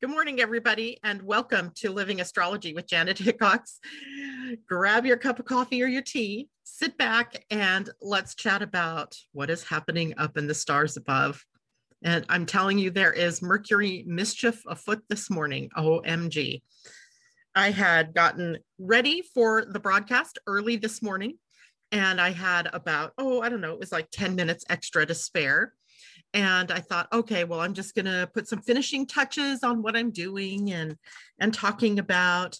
Good morning, everybody, and welcome to Living Astrology with Janet Hickox. Grab your cup of coffee or your tea, sit back, and let's chat about what is happening up in the stars above. And I'm telling you, there is Mercury mischief afoot this morning. OMG. I had gotten ready for the broadcast early this morning, and I had about, oh, I don't know, it was like 10 minutes extra to spare and i thought okay well i'm just going to put some finishing touches on what i'm doing and and talking about.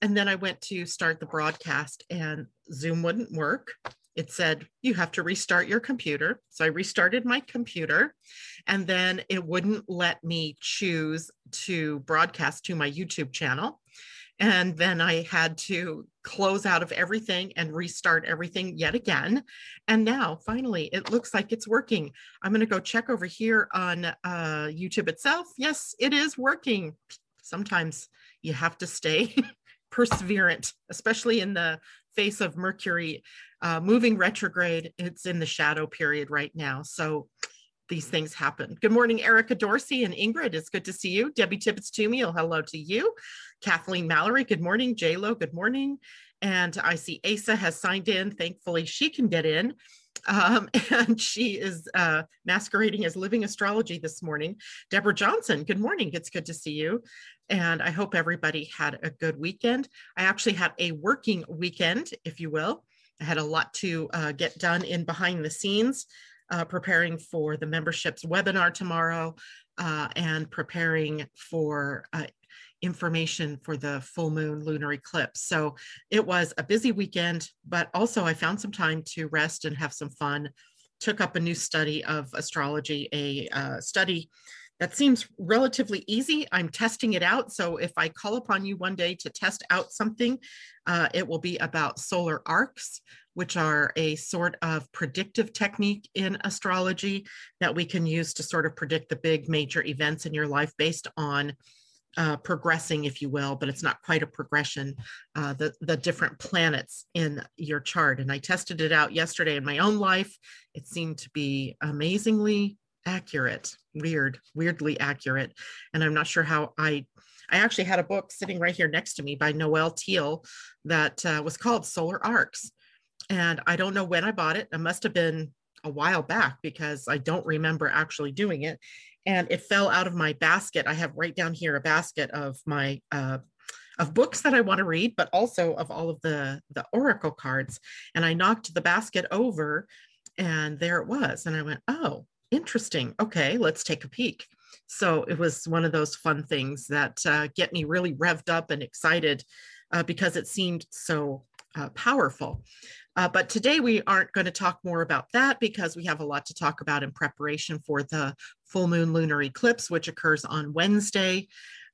And then i went to start the broadcast and zoom wouldn't work. It said you have to restart your computer. So i restarted my computer and then it wouldn't let me choose to broadcast to my youtube channel and then I had to close out of everything and restart everything yet again. And now finally, it looks like it's working. I'm going to go check over here on uh, YouTube itself. Yes, it is working. Sometimes you have to stay perseverant, especially in the face of Mercury uh, moving retrograde. It's in the shadow period right now. So these things happen. Good morning, Erica Dorsey and Ingrid. It's good to see you. Debbie Tippett Toomey, hello to you. Kathleen Mallory, good morning. Lo, good morning. And I see Asa has signed in. Thankfully, she can get in. Um, and she is uh, masquerading as living astrology this morning. Deborah Johnson, good morning. It's good to see you. And I hope everybody had a good weekend. I actually had a working weekend, if you will. I had a lot to uh, get done in behind the scenes uh, preparing for the membership's webinar tomorrow uh, and preparing for uh, information for the full moon lunar eclipse. So it was a busy weekend, but also I found some time to rest and have some fun. Took up a new study of astrology, a uh, study that seems relatively easy. I'm testing it out. So if I call upon you one day to test out something, uh, it will be about solar arcs, which are a sort of predictive technique in astrology that we can use to sort of predict the big major events in your life based on uh, progressing, if you will, but it's not quite a progression, uh, the, the different planets in your chart. And I tested it out yesterday in my own life. It seemed to be amazingly accurate weird weirdly accurate and i'm not sure how i i actually had a book sitting right here next to me by noel tyl that uh, was called solar arcs and i don't know when i bought it it must have been a while back because i don't remember actually doing it and it fell out of my basket i have right down here a basket of my uh, of books that I want to read, but also of all of the the oracle cards. And I knocked the basket over, and there it was. And I went, "Oh, interesting. Okay, let's take a peek. So it was one of those fun things that uh, get me really revved up and excited uh, because it seemed so uh, powerful. Uh, but today we aren't going to talk more about that because we have a lot to talk about in preparation for the full moon lunar eclipse, which occurs on Wednesday.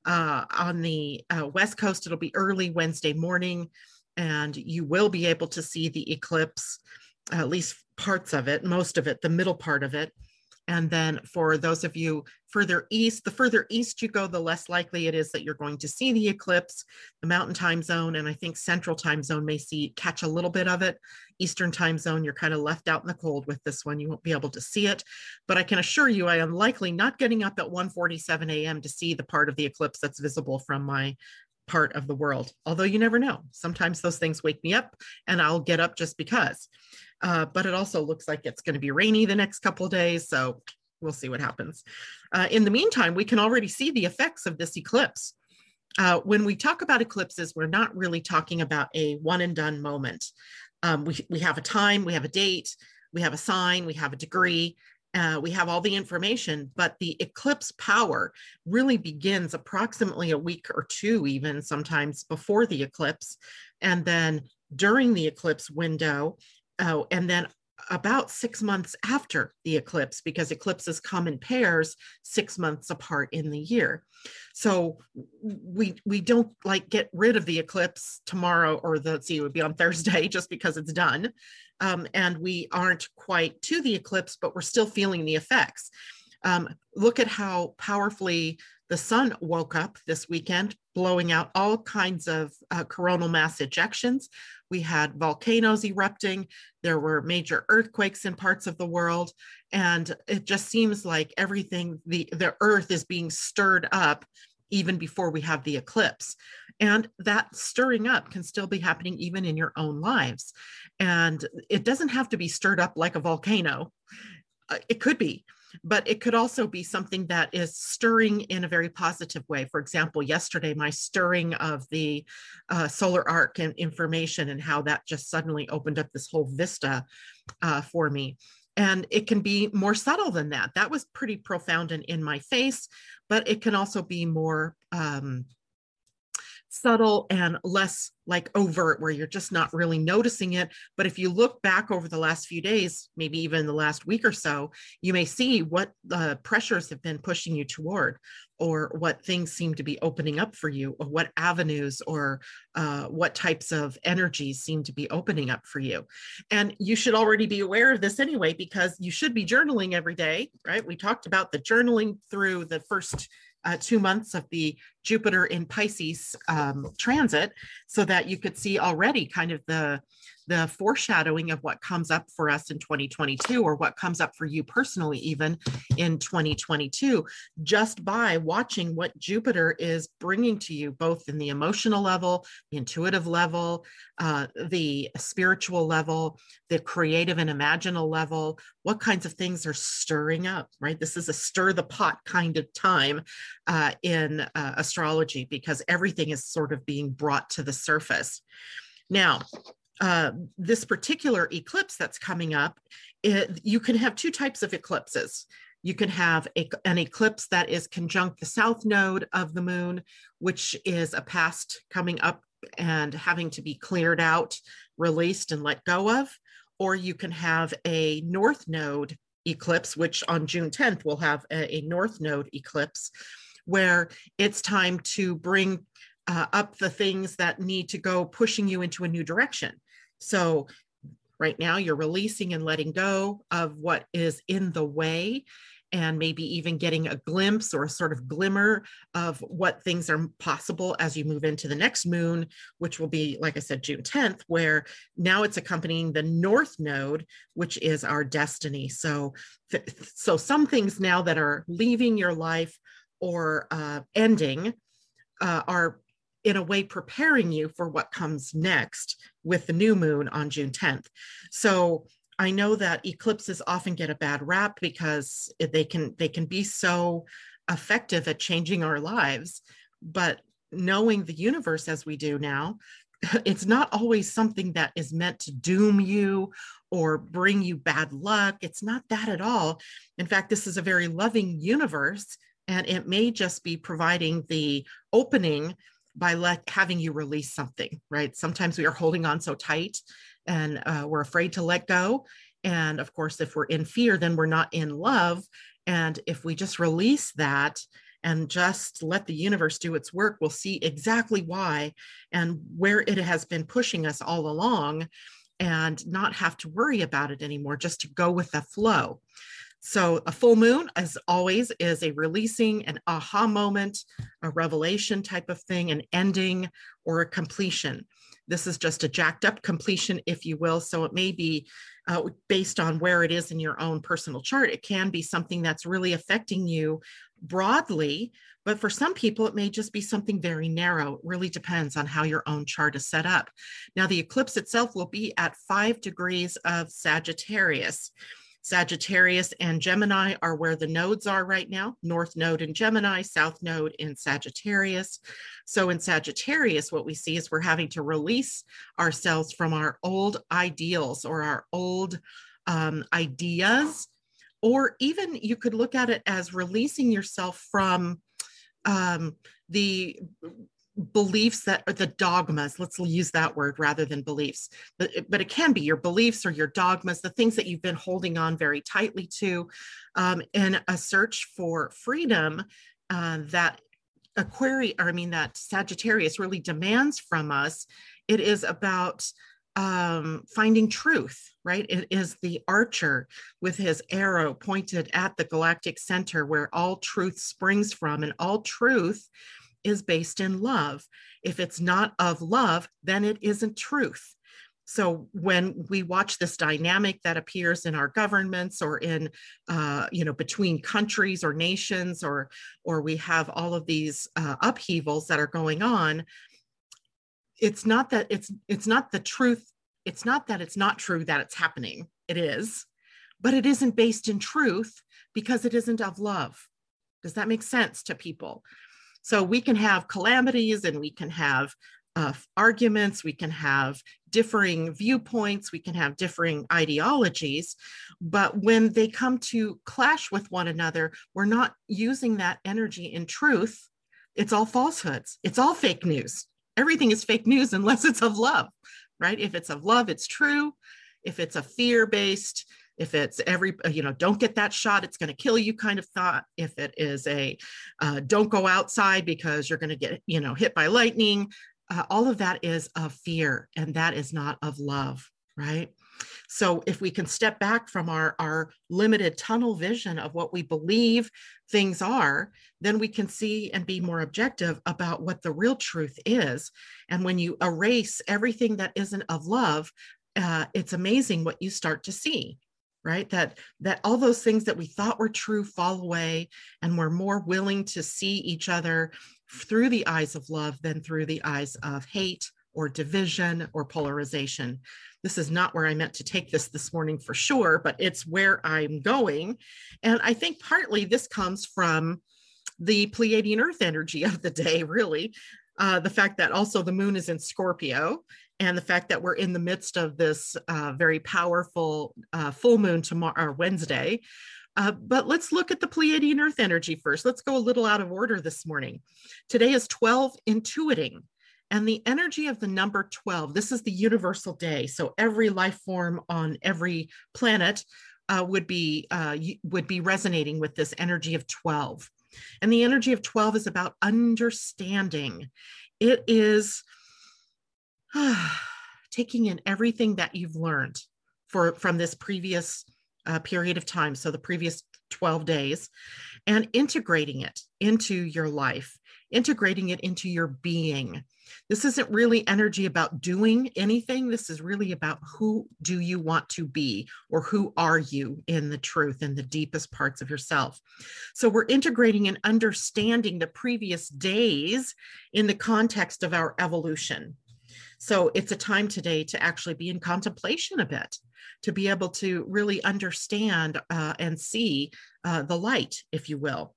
Uh, on the uh, West Coast, it'll be early Wednesday morning, and you will be able to see the eclipse, at least parts of it, most of it, the middle part of it, and then for those of you further east, the further east you go, the less likely it is that you're going to see the eclipse. The mountain time zone and I think central time zone may see catch a little bit of it. Eastern time zone, you're kind of left out in the cold with this one. You won't be able to see it. But I can assure you I am likely not getting up at 1:47 a.m. to see the part of the eclipse that's visible from my part of the world. Although you never know. Sometimes those things wake me up and I'll get up just because. Uh, but it also looks like it's going to be rainy the next couple days. So we'll see what happens. Uh, in the meantime, we can already see the effects of this eclipse. Uh, when we talk about eclipses, we're not really talking about a one and done moment. Um, we, we have a time, we have a date, we have a sign, we have a degree, uh, we have all the information, but the eclipse power really begins approximately a week or two, even sometimes before the eclipse. And then during the eclipse window, oh, and then about six months after the eclipse because eclipses come in pairs six months apart in the year. So we we don't like get rid of the eclipse tomorrow or the see it would be on thursday just because it's done. Um, and we aren't quite to the eclipse but we're still feeling the effects. Um, look at how powerfully the sun woke up this weekend, blowing out all kinds of uh, coronal mass ejections. We had volcanoes erupting. There were major earthquakes in parts of the world. And it just seems like everything, the, the earth is being stirred up even before we have the eclipse. And that stirring up can still be happening even in your own lives. And it doesn't have to be stirred up like a volcano. Uh, it could be, but it could also be something that is stirring in a very positive way. For example, yesterday, my stirring of the uh, solar arc and information and how that just suddenly opened up this whole vista uh, for me. And it can be more subtle than that. That was pretty profound and in my face, but it can also be more um, subtle and less like overt where you're just not really noticing it. But if you look back over the last few days maybe even the last week or so you may see what the pressures have been pushing you toward or what things seem to be opening up for you or what avenues or uh, what types of energies seem to be opening up for you. And you should already be aware of this anyway because you should be journaling every day right? We talked about the journaling through the first uh, two months of the Jupiter in Pisces um, transit so that you could see already kind of the the foreshadowing of what comes up for us in 2022 or what comes up for you personally even in 2022 just by watching what jupiter is bringing to you both in the emotional level the intuitive level uh, the spiritual level the creative and imaginal level what kinds of things are stirring up right? This is a stir the pot kind of time uh, in uh, astrology because everything is sort of being brought to the surface now uh, this particular eclipse that's coming up, it, you can have two types of eclipses. You can have a, an eclipse that is conjunct the south node of the moon, which is a past coming up and having to be cleared out, released, and let go of. Or you can have a north node eclipse, which on June 10th will have a, a north node eclipse, where it's time to bring uh, up the things that need to go pushing you into a new direction. So right now you're releasing and letting go of what is in the way and maybe even getting a glimpse or a sort of glimmer of what things are possible as you move into the next moon, which will be, like I said, June 10th, where now it's accompanying the North Node, which is our destiny. So, so some things now that are leaving your life or uh, ending uh, are in a way preparing you for what comes next with the new moon on June 10th. So I know that eclipses often get a bad rap because they can they can be so effective at changing our lives, but knowing the universe as we do now, it's not always something that is meant to doom you or bring you bad luck. It's not that at all. In fact, this is a very loving universe and it may just be providing the opening by let having you release something right? Sometimes we are holding on so tight and uh, we're afraid to let go. And of course if we're in fear then we're not in love. And if we just release that and just let the universe do its work we'll see exactly why and where it has been pushing us all along and not have to worry about it anymore just to go with the flow so, a full moon, as always, is a releasing, an aha moment, a revelation type of thing, an ending, or a completion. This is just a jacked up completion, if you will. So, it may be uh, based on where it is in your own personal chart. It can be something that's really affecting you broadly, but for some people, it may just be something very narrow. It really depends on how your own chart is set up. Now, the eclipse itself will be at five degrees of Sagittarius. Sagittarius and Gemini are where the nodes are right now North Node in Gemini, South Node in Sagittarius. So, in Sagittarius, what we see is we're having to release ourselves from our old ideals or our old um, ideas, or even you could look at it as releasing yourself from um, the beliefs that are the dogmas let's use that word rather than beliefs but, but it can be your beliefs or your dogmas the things that you've been holding on very tightly to um, in a search for freedom uh, that aquarius or i mean that sagittarius really demands from us it is about um, finding truth, right? It is the archer with his arrow pointed at the galactic center where all truth springs from, and all truth is based in love. If it's not of love, then it isn't truth. so when we watch this dynamic that appears in our governments or in uh, you know between countries or nations or or we have all of these uh, upheavals that are going on it's not that it's it's not the truth it's not that it's not true that it's happening it is but it isn't based in truth because it isn't of love does that make sense to people so we can have calamities and we can have uh, arguments, we can have differing viewpoints, we can have differing ideologies. But when they come to clash with one another, we're not using that energy in truth. It's all falsehoods, it's all fake news. Everything is fake news unless it's of love, right? If it's of love, it's true. If it's a fear based, if it's every you know don't get that shot it's going to kill you kind of thought if it is a uh, don't go outside because you're going to get you know hit by lightning uh, all of that is of fear and that is not of love right? So if we can step back from our our limited tunnel vision of what we believe things are then we can see and be more objective about what the real truth is. And when you erase everything that isn't of love uh, it's amazing what you start to see right that that all those things that we thought were true fall away and we're more willing to see each other through the eyes of love than through the eyes of hate or division or polarization. This is not where I meant to take this this morning for sure, but it's where I'm going. And I think partly this comes from the Pleiadian Earth energy of the day, really. Uh, the fact that also the moon is in Scorpio, and the fact that we're in the midst of this uh, very powerful uh, full moon tomorrow, Wednesday, uh, but let's look at the Pleiadian Earth energy first. Let's go a little out of order this morning. Today is 12 intuiting, and the energy of the number 12. This is the universal day. So every life form on every planet uh, would be uh, would be resonating with this energy of 12. And the energy of 12 is about understanding. It is taking in everything that you've learned for from this previous uh, period of time, so the previous 12 days, and integrating it into your life, integrating it into your being. This isn't really energy about doing anything. This is really about who do you want to be or who are you in the truth in the deepest parts of yourself. So we're integrating and understanding the previous days in the context of our evolution. So it's a time today to actually be in contemplation a bit to be able to really understand uh, and see uh, the light, if you will.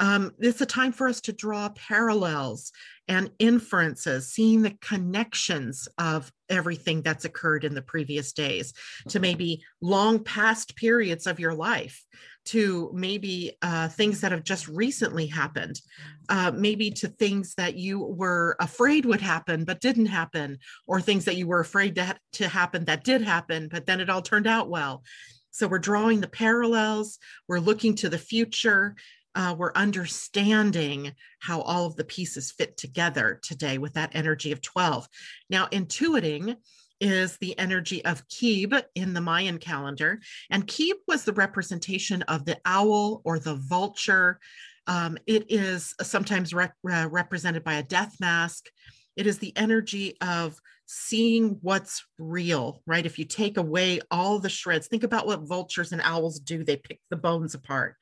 Um, it's a time for us to draw parallels and inferences, seeing the connections of everything that's occurred in the previous days to maybe long past periods of your life to maybe uh, things that have just recently happened, uh, maybe to things that you were afraid would happen but didn't happen, or things that you were afraid to, to happen that did happen, but then it all turned out well. So we're drawing the parallels, we're looking to the future, uh, we're understanding how all of the pieces fit together today with that energy of 12. Now, intuiting is the energy of Kib in the Mayan calendar. And Kib was the representation of the owl or the vulture. Um, it is sometimes re- uh, represented by a death mask. It is the energy of seeing what's real, right? If you take away all the shreds, think about what vultures and owls do, they pick the bones apart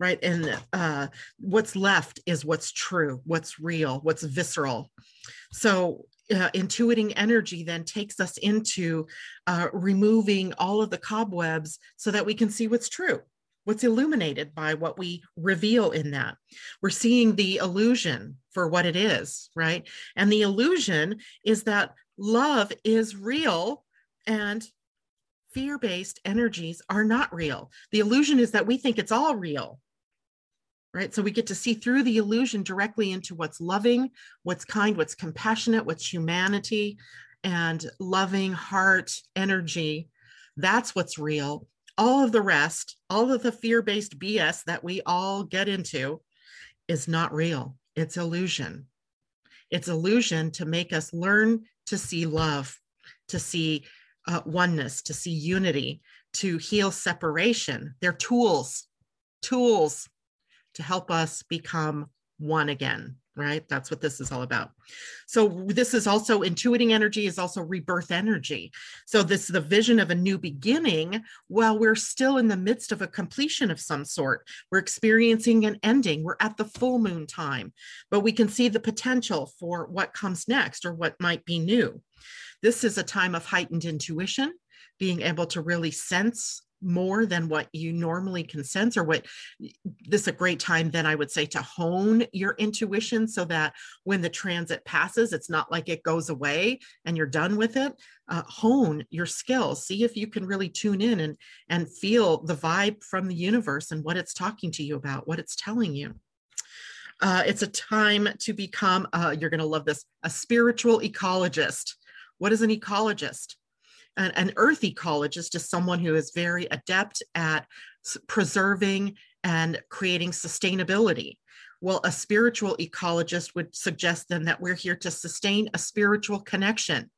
right and uh, what's left is what's true what's real what's visceral so uh, intuiting energy then takes us into uh, removing all of the cobwebs so that we can see what's true what's illuminated by what we reveal in that. We're seeing the illusion for what it is right? And the illusion is that love is real and fear-based energies are not real. The illusion is that we think it's all real right? So we get to see through the illusion directly into what's loving, what's kind, what's compassionate, what's humanity, and loving heart energy. That's what's real. All of the rest, all of the fear based BS that we all get into is not real. It's illusion. It's illusion to make us learn to see love, to see uh, oneness, to see unity, to heal separation. They're tools, tools to help us become one again right? That's what this is all about. So this is also intuiting energy is also rebirth energy. So this is the vision of a new beginning while we're still in the midst of a completion of some sort. We're experiencing an ending. We're at the full moon time but we can see the potential for what comes next or what might be new. This is a time of heightened intuition being able to really sense more than what you normally can sense or what this is a great time then i would say to hone your intuition so that when the transit passes it's not like it goes away and you're done with it. Uh, hone your skills. See if you can really tune in and and feel the vibe from the universe and what it's talking to you about what it's telling you. Uh, it's a time to become uh, you're going to love this a spiritual ecologist. What is an ecologist an, an earth ecologist is someone who is very adept at preserving and creating sustainability. Well, a spiritual ecologist would suggest then that we're here to sustain a spiritual connection,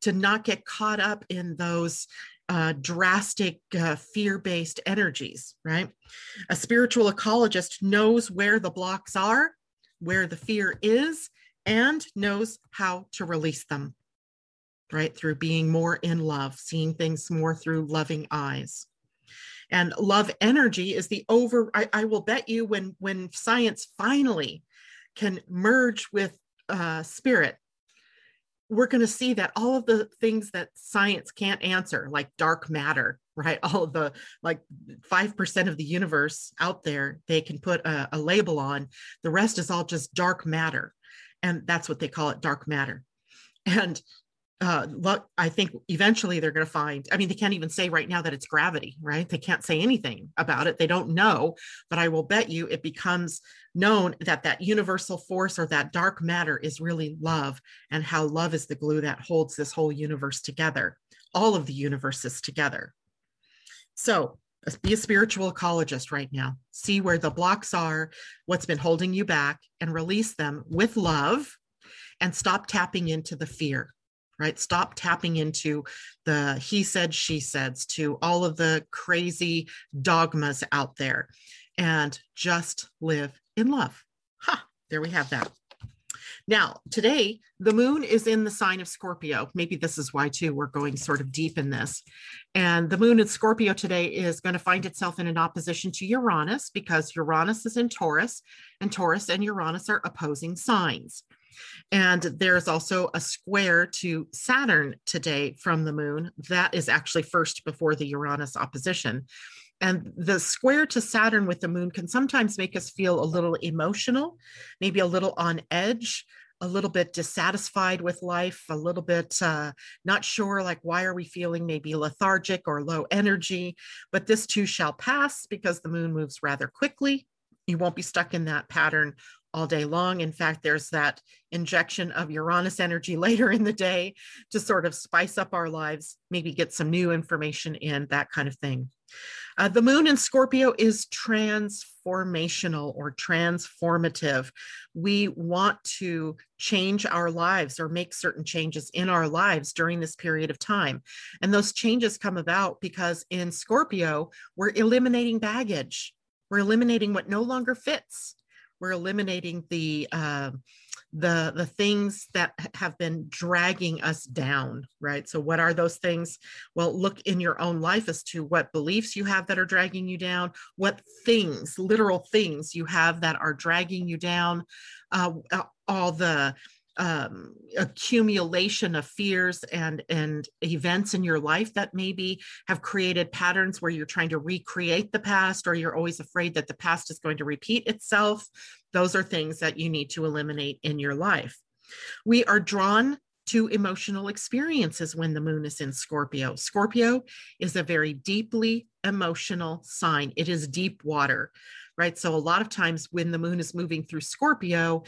to not get caught up in those uh, drastic uh, fear based energies, right? A spiritual ecologist knows where the blocks are, where the fear is, and knows how to release them right? Through being more in love, seeing things more through loving eyes. And love energy is the over, I, I will bet you when when science finally can merge with uh, spirit, we're going to see that all of the things that science can't answer, like dark matter, right? All of the like 5% of the universe out there, they can put a, a label on. The rest is all just dark matter. And that's what they call it dark matter. And uh, look, I think eventually they're going to find. I mean, they can't even say right now that it's gravity, right? They can't say anything about it. They don't know, but I will bet you it becomes known that that universal force or that dark matter is really love, and how love is the glue that holds this whole universe together, all of the universes together. So, be a spiritual ecologist right now. See where the blocks are, what's been holding you back, and release them with love, and stop tapping into the fear right? Stop tapping into the he said, she says, to all of the crazy dogmas out there and just live in love. Ha, there we have that. Now, today, the moon is in the sign of Scorpio. Maybe this is why, too, we're going sort of deep in this. And the moon in Scorpio today is going to find itself in an opposition to Uranus because Uranus is in Taurus, and Taurus and Uranus are opposing signs. And there's also a square to Saturn today from the moon. That is actually first before the Uranus opposition. And the square to Saturn with the moon can sometimes make us feel a little emotional, maybe a little on edge, a little bit dissatisfied with life, a little bit uh, not sure, like, why are we feeling maybe lethargic or low energy? But this too shall pass because the moon moves rather quickly. You won't be stuck in that pattern all day long. In fact, there's that injection of Uranus energy later in the day to sort of spice up our lives, maybe get some new information in, that kind of thing. Uh, the moon in Scorpio is transformational or transformative. We want to change our lives or make certain changes in our lives during this period of time. And those changes come about because in Scorpio, we're eliminating baggage, we're eliminating what no longer fits we're eliminating the uh, the the things that have been dragging us down right? So what are those things? Well look in your own life as to what beliefs you have that are dragging you down what things literal things you have that are dragging you down uh, all the um, accumulation of fears and and events in your life that maybe have created patterns where you're trying to recreate the past or you're always afraid that the past is going to repeat itself those are things that you need to eliminate in your life we are drawn to emotional experiences when the moon is in Scorpio. Scorpio is a very deeply emotional sign. It is deep water, right? So, a lot of times when the moon is moving through Scorpio,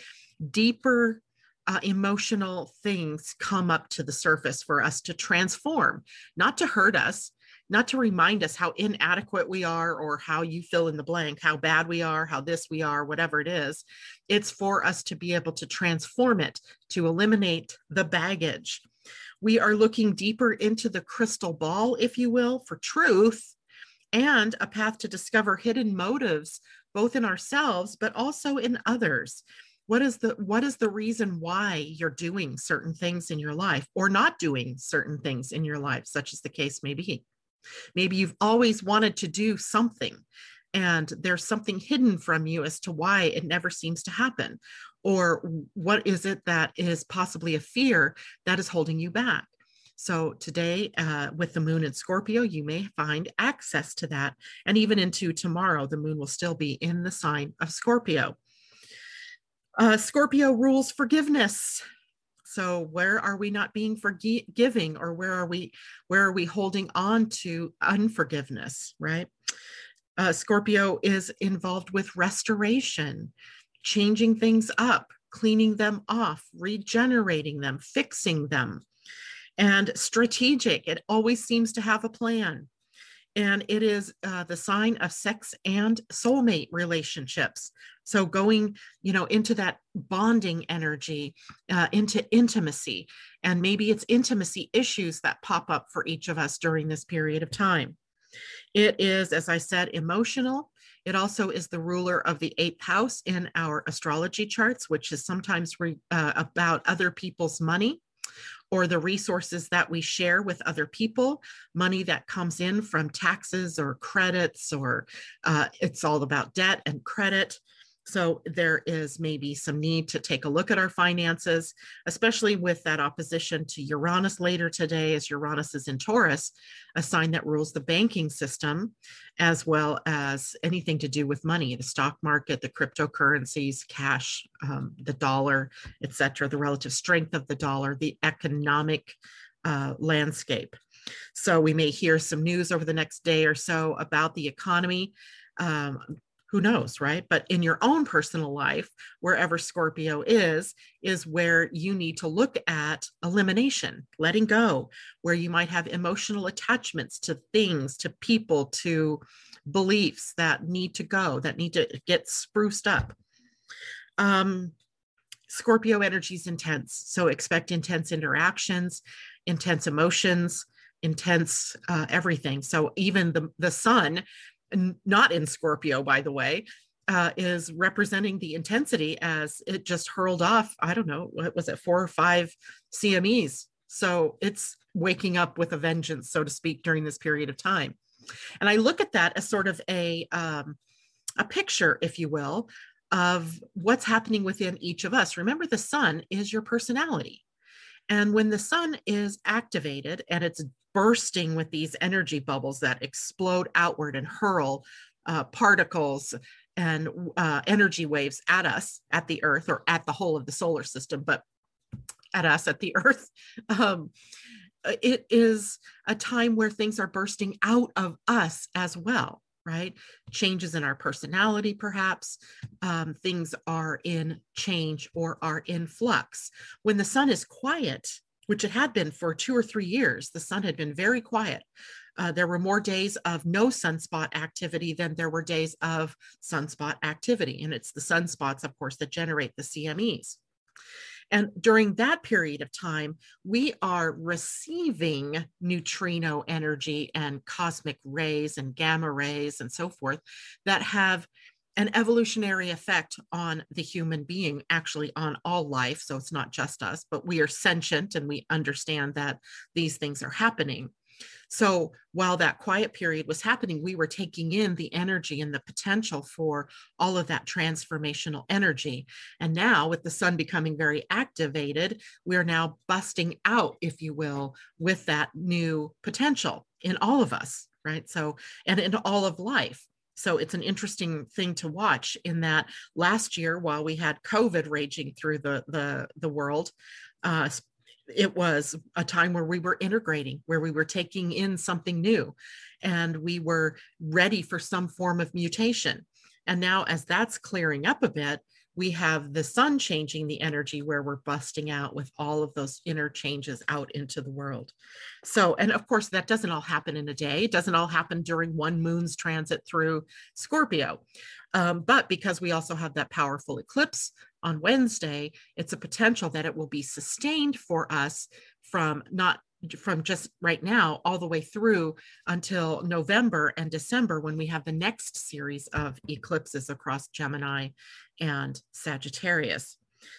deeper uh, emotional things come up to the surface for us to transform, not to hurt us, not to remind us how inadequate we are or how you fill in the blank, how bad we are, how this we are, whatever it is. It's for us to be able to transform it, to eliminate the baggage. We are looking deeper into the crystal ball, if you will, for truth and a path to discover hidden motives both in ourselves, but also in others. What is the what is the reason why you're doing certain things in your life or not doing certain things in your life, such as the case may be? Maybe you've always wanted to do something and there's something hidden from you as to why it never seems to happen. Or what is it that is possibly a fear that is holding you back? So today, uh, with the moon in Scorpio, you may find access to that. And even into tomorrow, the moon will still be in the sign of Scorpio. Uh, Scorpio rules forgiveness. So where are we not being forgiving, or where are we where are we holding on to unforgiveness? Right. Uh, Scorpio is involved with restoration, changing things up, cleaning them off, regenerating them, fixing them and strategic. It always seems to have a plan. And it is uh, the sign of sex and soulmate relationships. So going, you know, into that bonding energy, uh, into intimacy, and maybe it's intimacy issues that pop up for each of us during this period of time. It is, as I said, emotional. It also is the ruler of the eighth house in our astrology charts, which is sometimes re, uh, about other people's money or the resources that we share with other people, money that comes in from taxes or credits, or uh, it's all about debt and credit. So there is maybe some need to take a look at our finances, especially with that opposition to Uranus later today, as Uranus is in Taurus, a sign that rules the banking system, as well as anything to do with money, the stock market, the cryptocurrencies, cash, um, the dollar, etc., the relative strength of the dollar, the economic uh, landscape. So we may hear some news over the next day or so about the economy. Um, who knows, right? But in your own personal life, wherever Scorpio is, is where you need to look at elimination, letting go, where you might have emotional attachments to things, to people, to beliefs that need to go, that need to get spruced up. Um, Scorpio energy is intense. So expect intense interactions, intense emotions, intense uh, everything. So even the, the sun not in Scorpio, by the way, uh, is representing the intensity as it just hurled off, I don't know, what was it, four or five CMEs. So it's waking up with a vengeance, so to speak, during this period of time. And I look at that as sort of a, um, a picture, if you will, of what's happening within each of us. Remember, the sun is your personality. And when the sun is activated and it's bursting with these energy bubbles that explode outward and hurl uh, particles and uh, energy waves at us, at the earth, or at the whole of the solar system, but at us, at the earth. Um, it is a time where things are bursting out of us as well, right? Changes in our personality, perhaps. Um, things are in change or are in flux. When the sun is quiet, which it had been for two or three years. The sun had been very quiet. Uh, there were more days of no sunspot activity than there were days of sunspot activity. And it's the sunspots, of course, that generate the CMEs. And during that period of time, we are receiving neutrino energy and cosmic rays and gamma rays and so forth that have an evolutionary effect on the human being, actually on all life. So it's not just us, but we are sentient and we understand that these things are happening. So while that quiet period was happening, we were taking in the energy and the potential for all of that transformational energy. And now, with the sun becoming very activated, we are now busting out, if you will, with that new potential in all of us, right? So, and in all of life. So it's an interesting thing to watch in that last year, while we had COVID raging through the the, the world, uh, it was a time where we were integrating, where we were taking in something new, and we were ready for some form of mutation. And now, as that's clearing up a bit, we have the sun changing the energy where we're busting out with all of those inner changes out into the world. So, and of course, that doesn't all happen in a day. It doesn't all happen during one moon's transit through Scorpio. Um, but because we also have that powerful eclipse on Wednesday, it's a potential that it will be sustained for us from not from just right now all the way through until November and December when we have the next series of eclipses across Gemini and Sagittarius.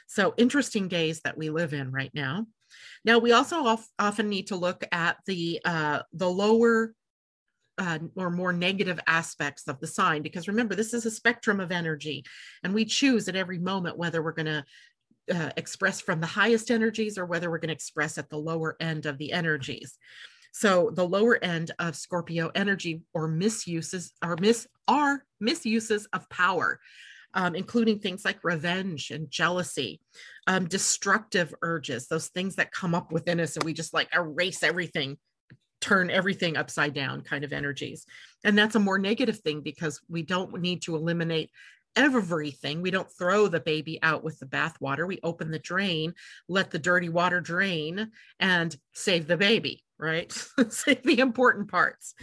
So interesting days that we live in right now. Now we also often need to look at the uh, the lower uh, or more negative aspects of the sign because remember this is a spectrum of energy and we choose at every moment whether we're going to uh, express from the highest energies or whether we're going to express at the lower end of the energies. So the lower end of scorpio energy or misuses or mis are misuses of power um, including things like revenge and jealousy, um, destructive urges, those things that come up within us and we just like erase everything, turn everything upside down kind of energies. And that's a more negative thing because we don't need to eliminate everything. We don't throw the baby out with the bathwater. We open the drain, let the dirty water drain, and save the baby right? The important parts.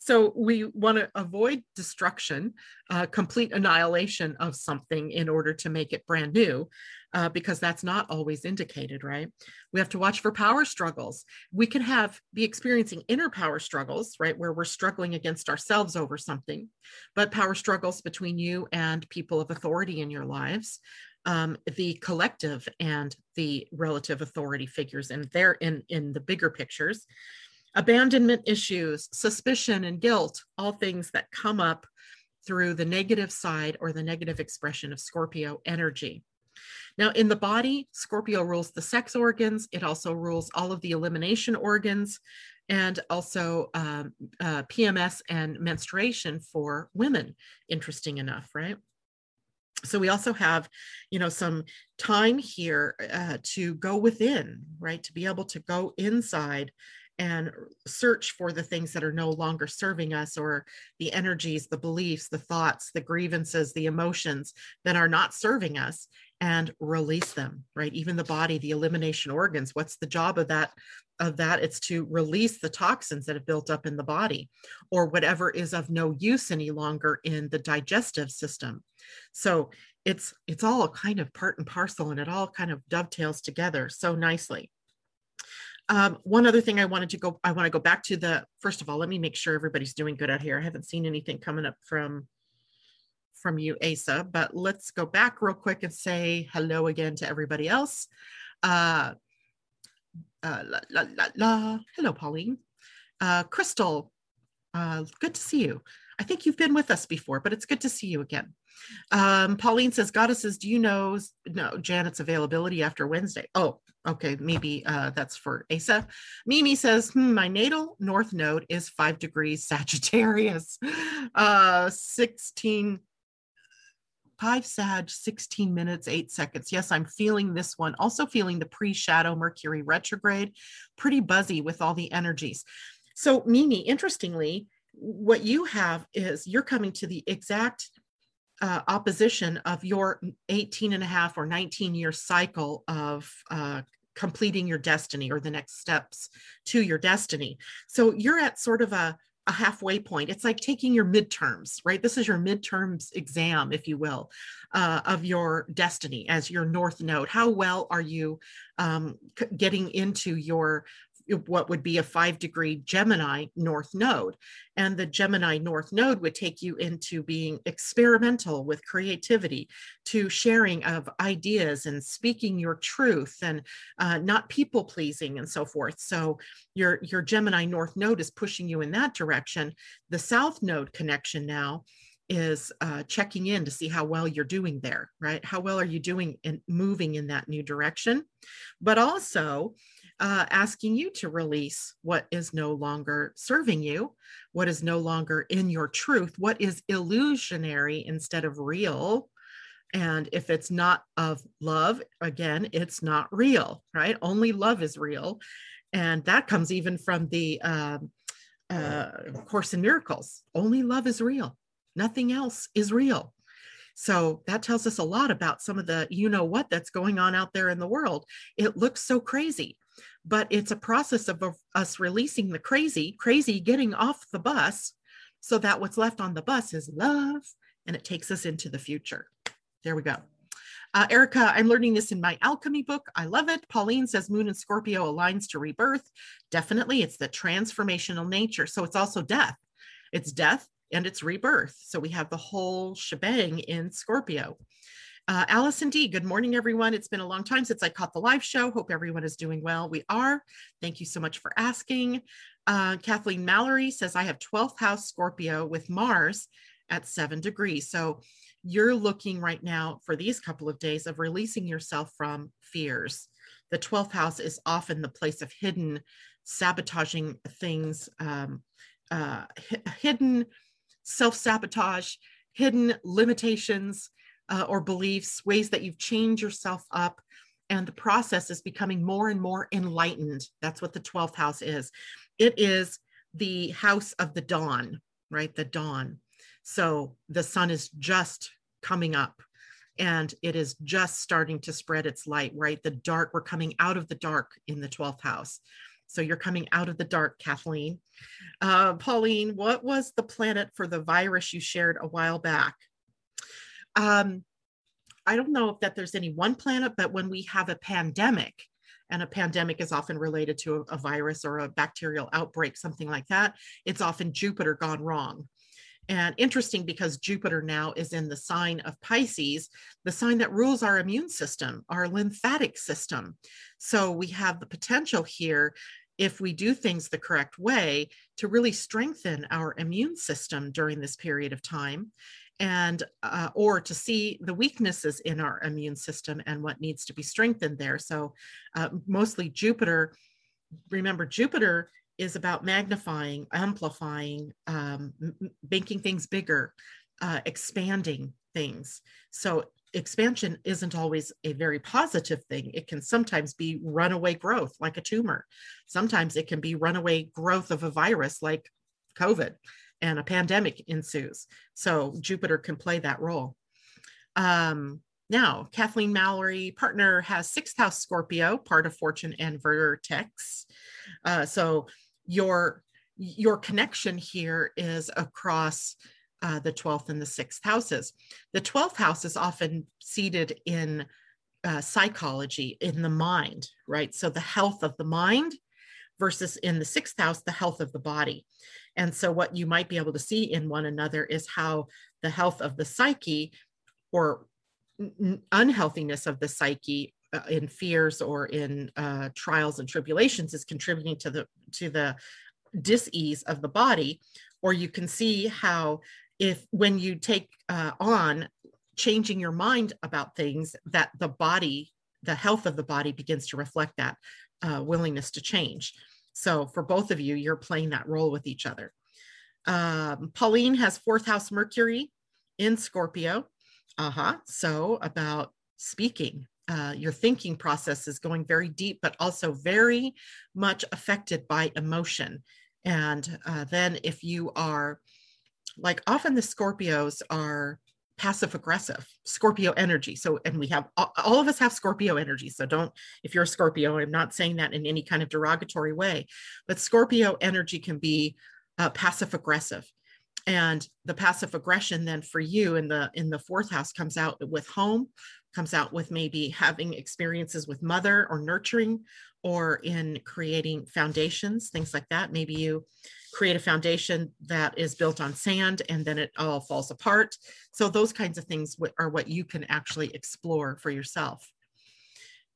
So we want to avoid destruction, uh, complete annihilation of something in order to make it brand new, uh, because that's not always indicated, right? We have to watch for power struggles. We can have be experiencing inner power struggles, right, where we're struggling against ourselves over something, but power struggles between you and people of authority in your lives um, the collective and the relative authority figures and they're in in the bigger pictures. Abandonment issues suspicion and guilt all things that come up through the negative side or the negative expression of scorpio energy. Now in the body scorpio rules the sex organs. It also rules all of the elimination organs and also um, uh, pms and menstruation for women interesting enough right so we also have you know some time here uh, to go within right? To be able to go inside and search for the things that are no longer serving us or the energies the beliefs the thoughts the grievances the emotions that are not serving us and release them right? Even the body the elimination organs what's the job of that of that it's to release the toxins that have built up in the body or whatever is of no use any longer in the digestive system. So it's it's all kind of part and parcel and it all kind of dovetails together so nicely. Um, one other thing i wanted to go i want to go back to the first of all let me make sure everybody's doing good out here. I haven't seen anything coming up from from you asa but let's go back real quick and say hello again to everybody else. Uh, uh, la, la, la, la. Hello, Pauline. Uh, Crystal, uh, good to see you. I think you've been with us before, but it's good to see you again. Um, Pauline says, Goddesses, do you know no Janet's availability after Wednesday? Oh, okay, maybe uh, that's for Asa. Mimi says, hmm, my natal north node is five degrees Sagittarius, uh, 16 five Sag, 16 minutes, eight seconds. Yes, I'm feeling this one. Also feeling the pre shadow Mercury retrograde, pretty buzzy with all the energies. So, Mimi, interestingly, what you have is you're coming to the exact uh, opposition of your 18 and a half or 19 year cycle of uh, completing your destiny or the next steps to your destiny. So you're at sort of a a halfway point. It's like taking your midterms, right? This is your midterms exam, if you will, uh, of your destiny as your North Node. How well are you um, getting into your what would be a five degree Gemini North Node. And the Gemini North Node would take you into being experimental with creativity, to sharing of ideas and speaking your truth and uh, not people pleasing and so forth. So your, your Gemini North Node is pushing you in that direction. The South Node connection now is uh, checking in to see how well you're doing there, right? How well are you doing in moving in that new direction? But also, uh, asking you to release what is no longer serving you, what is no longer in your truth, what is illusionary instead of real. And if it's not of love, again, it's not real, right? Only love is real. And that comes even from the um, uh, Course in Miracles. Only love is real, nothing else is real. So that tells us a lot about some of the you know what that's going on out there in the world. It looks so crazy but it's a process of, us releasing the crazy, crazy getting off the bus so that what's left on the bus is love and it takes us into the future. There we go. Uh, Erica, I'm learning this in my alchemy book. I love it. Pauline says Moon and Scorpio aligns to rebirth. Definitely, it's the transformational nature. So it's also death. It's death and it's rebirth. So we have the whole shebang in Scorpio. Uh, Allison D, good morning, everyone. It's been a long time since I caught the live show. Hope everyone is doing well. We are. Thank you so much for asking. Uh, Kathleen Mallory says, I have 12th house Scorpio with Mars at seven degrees. So you're looking right now for these couple of days of releasing yourself from fears. The 12th house is often the place of hidden sabotaging things, um, uh, hidden self sabotage, hidden limitations uh, or beliefs, ways that you've changed yourself up. And the process is becoming more and more enlightened. That's what the 12th house is. It is the house of the dawn, right? The dawn. So the sun is just coming up and it is just starting to spread its light, right? The dark, we're coming out of the dark in the 12th house. So you're coming out of the dark, Kathleen. Uh, Pauline, what was the planet for the virus you shared a while back? Um, I don't know if that there's any one planet, but when we have a pandemic, and a pandemic is often related to a, a virus or a bacterial outbreak, something like that, it's often Jupiter gone wrong. And interesting because Jupiter now is in the sign of Pisces, the sign that rules our immune system, our lymphatic system. So we have the potential here, if we do things the correct way, to really strengthen our immune system during this period of time and uh, or to see the weaknesses in our immune system and what needs to be strengthened there so uh, mostly jupiter remember jupiter is about magnifying, amplifying, um, making things bigger, uh, expanding things. So expansion isn't always a very positive thing. It can sometimes be runaway growth, like a tumor. Sometimes it can be runaway growth of a virus, like COVID, and a pandemic ensues. So Jupiter can play that role. Um, now, Kathleen Mallory, partner, has sixth house Scorpio, part of Fortune and Vertex. Uh, so your your connection here is across uh, the 12th and the 6th houses. The 12th house is often seated in uh, psychology, in the mind, right? So the health of the mind versus in the 6th house, the health of the body. And so what you might be able to see in one another is how the health of the psyche or unhealthiness of the psyche uh, in fears or in uh, trials and tribulations is contributing to the to the dis-ease of the body. Or you can see how if when you take uh, on changing your mind about things that the body the health of the body begins to reflect that uh, willingness to change so for both of you you're playing that role with each other. Um, pauline has fourth house mercury in scorpio. Uh-huh. So about speaking uh, your thinking process is going very deep, but also very much affected by emotion. And uh, then if you are like often the Scorpios are passive aggressive scorpio energy. So and we have all of us have scorpio energy. So don't if you're a scorpio i'm not saying that in any kind of derogatory way but scorpio energy can be uh, passive aggressive. And the passive aggression then for you in the in the fourth house comes out with home comes out with maybe having experiences with mother or nurturing or in creating foundations, things like that. Maybe you create a foundation that is built on sand and then it all falls apart. So, those kinds of things are what you can actually explore for yourself.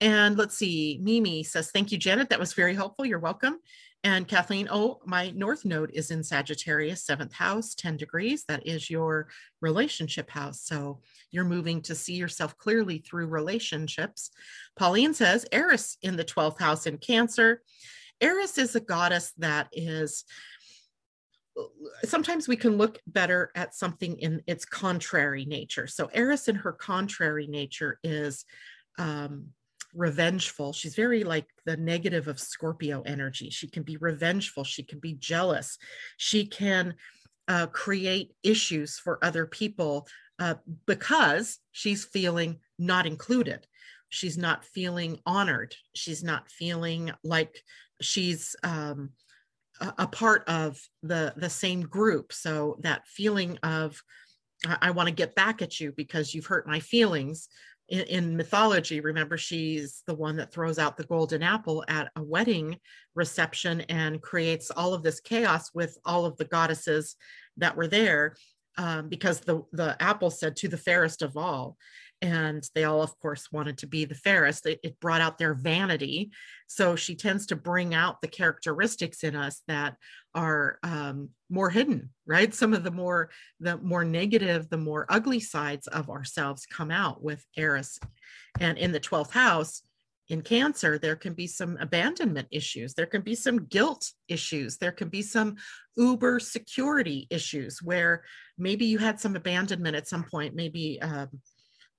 And let's see, Mimi says, Thank you, Janet. That was very helpful. You're welcome. And Kathleen, oh, my North Node is in Sagittarius, seventh house, 10 degrees. That is your relationship house. So you're moving to see yourself clearly through relationships. Pauline says, Eris in the 12th house in Cancer. Eris is a goddess that is sometimes we can look better at something in its contrary nature. So Eris in her contrary nature is um, revengeful. She's very like the negative of Scorpio energy. She can be revengeful. She can be jealous. She can uh, create issues for other people uh, because she's feeling not included. She's not feeling honored. She's not feeling like she's um, a, part of the the same group. So that feeling of I, I want to get back at you because you've hurt my feelings in, in, mythology, remember, she's the one that throws out the golden apple at a wedding reception and creates all of this chaos with all of the goddesses that were there um, because the, the apple said to the fairest of all and they all of course wanted to be the fairest. It, it, brought out their vanity. So she tends to bring out the characteristics in us that are um, more hidden right? Some of the more the more negative the more ugly sides of ourselves come out with eris. And in the 12th house in cancer there can be some abandonment issues. There can be some guilt issues. There can be some uber security issues where maybe you had some abandonment at some point. Maybe um,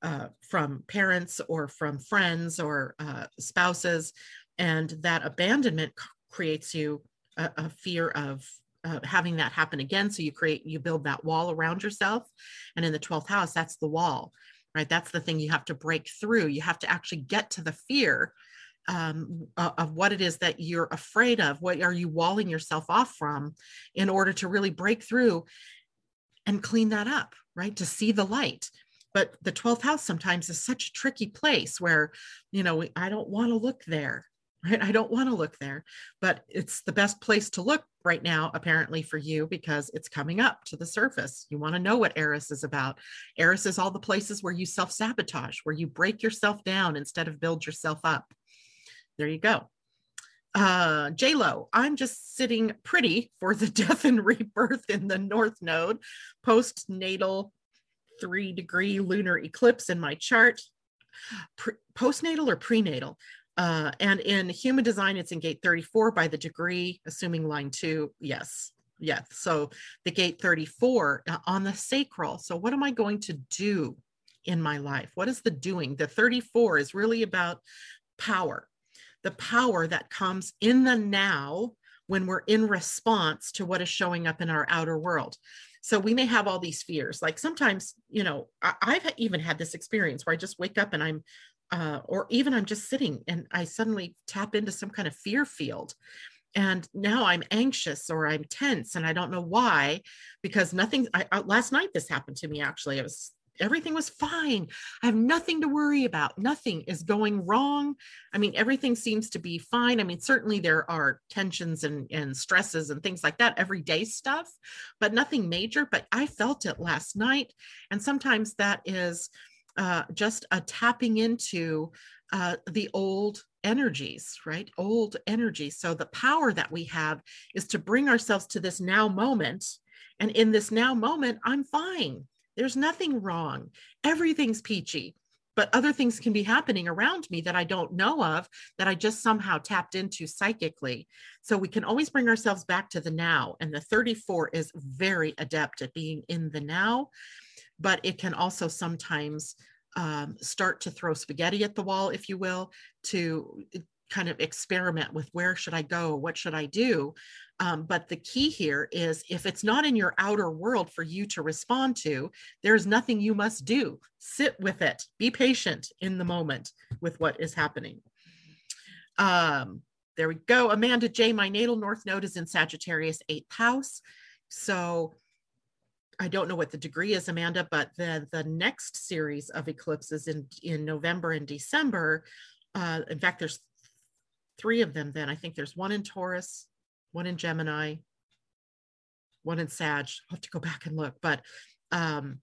uh, from parents or from friends or uh, spouses. And that abandonment creates you a, a fear of uh, having that happen again. So you create, you build that wall around yourself. And in the 12th house, that's the wall, right? That's the thing you have to break through. You have to actually get to the fear um, of what it is that you're afraid of. What are you walling yourself off from in order to really break through and clean that up, right? To see the light but the 12th house sometimes is such a tricky place where you know i don't want to look there right? I don't want to look there but it's the best place to look right now apparently for you because it's coming up to the surface. You want to know what eris is about. Eris is all the places where you self-sabotage where you break yourself down instead of build yourself up. There you go. Uh j lo i'm just sitting pretty for the death and rebirth in the north node postnatal three degree lunar eclipse in my chart, Pre- postnatal or prenatal. Uh, and in human design, it's in gate 34 by the degree, assuming line two. Yes. Yes. So the gate 34 uh, on the sacral. So, what am I going to do in my life? What is the doing? The 34 is really about power, the power that comes in the now when we're in response to what is showing up in our outer world. So we may have all these fears. Like sometimes, you know, I, have even had this experience where I just wake up and I'm, uh, or even I'm just sitting and I suddenly tap into some kind of fear field. And now I'm anxious or I'm tense and I don't know why because nothing. I, I, last night this happened to me actually. I was everything was fine. I have nothing to worry about. Nothing is going wrong. I mean, everything seems to be fine. I mean, certainly there are tensions and, and stresses and things like that, everyday stuff, but nothing major. But I felt it last night. And sometimes that is uh, just a tapping into uh, the old energies, right? Old energies. So the power that we have is to bring ourselves to this now moment. And in this now moment, I'm fine. There's nothing wrong. Everything's peachy, but other things can be happening around me that I don't know of that I just somehow tapped into psychically. So we can always bring ourselves back to the now. And the 34 is very adept at being in the now, but it can also sometimes um, start to throw spaghetti at the wall, if you will, to kind of experiment with where should I go? What should I do? Um, but the key here is if it's not in your outer world for you to respond to, there's nothing you must do. Sit with it, be patient in the moment with what is happening. Um, there we go. Amanda J, my natal north node is in Sagittarius, eighth house. So I don't know what the degree is, Amanda, but the, the next series of eclipses in, in November and December, uh, in fact, there's three of them then. I think there's one in Taurus, one in Gemini, one in Sag. I'll have to go back and look, but um,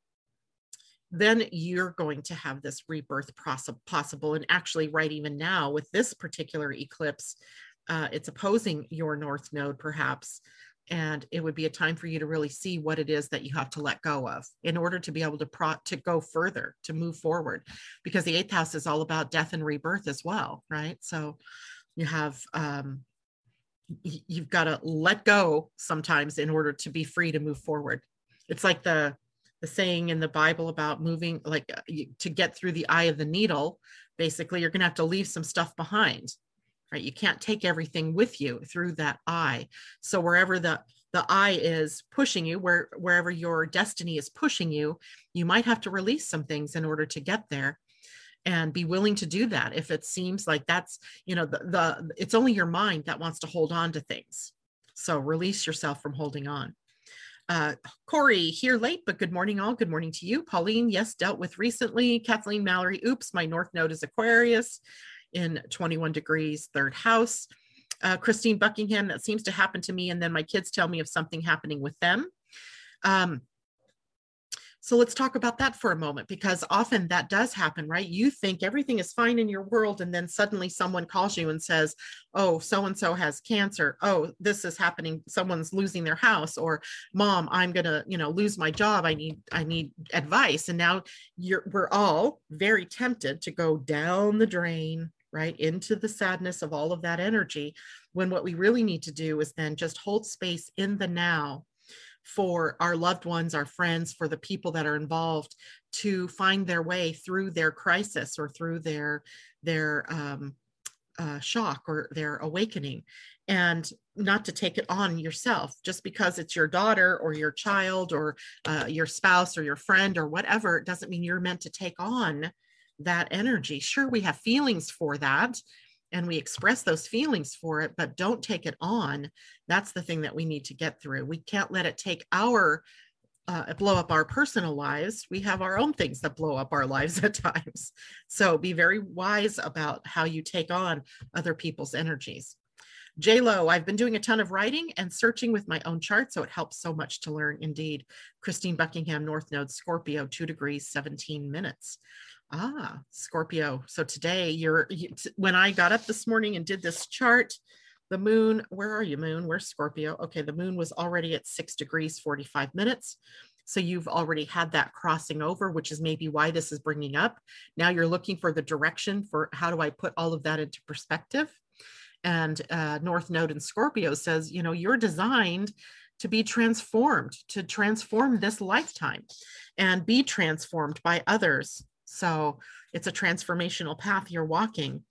then you're going to have this rebirth possible. And actually, right even now with this particular eclipse, uh, it's opposing your north node, perhaps. And it would be a time for you to really see what it is that you have to let go of in order to be able to pro- to go further, to move forward, because the eighth house is all about death and rebirth as well, right? So, you have um, you've got to let go sometimes in order to be free to move forward. It's like the the saying in the bible about moving like uh, to get through the eye of the needle basically you're going to have to leave some stuff behind right? You can't take everything with you through that eye. So wherever the the eye is pushing you where wherever your destiny is pushing you you might have to release some things in order to get there and be willing to do that if it seems like that's you know the, the it's only your mind that wants to hold on to things so release yourself from holding on Uh, Corey, here late, but good morning, all. Good morning to you. Pauline, yes, dealt with recently. Kathleen Mallory, oops, my North Node is Aquarius in 21 degrees, third house. Uh, Christine Buckingham, that seems to happen to me, and then my kids tell me of something happening with them. Um, so let's talk about that for a moment because often that does happen, right? You think everything is fine in your world, and then suddenly someone calls you and says, Oh, so and so has cancer. Oh, this is happening. Someone's losing their house, or mom, I'm gonna, you know, lose my job. I need, I need advice. And now you're we're all very tempted to go down the drain, right? Into the sadness of all of that energy. When what we really need to do is then just hold space in the now for our loved ones, our friends, for the people that are involved to find their way through their crisis or through their their um, uh, shock or their awakening, and not to take it on yourself just because it's your daughter or your child or uh, your spouse or your friend or whatever. Doesn't mean you're meant to take on that energy. Sure, we have feelings for that and we express those feelings for it, but don't take it on. That's the thing that we need to get through. We can't let it take our uh, blow up our personal lives. We have our own things that blow up our lives at times. So be very wise about how you take on other people's energies. J Lo, I've been doing a ton of writing and searching with my own chart, so it helps so much to learn. Indeed, Christine Buckingham, North Node, Scorpio, two degrees, 17 minutes. Ah, Scorpio. So today you're you, when I got up this morning and did this chart, the moon, where are you, moon? Where's Scorpio? Okay, the moon was already at six degrees, 45 minutes. So you've already had that crossing over, which is maybe why this is bringing up. Now you're looking for the direction for how do I put all of that into perspective? And uh, North Node in Scorpio says, you know, you're designed to be transformed, to transform this lifetime and be transformed by others so it's a transformational path you're walking.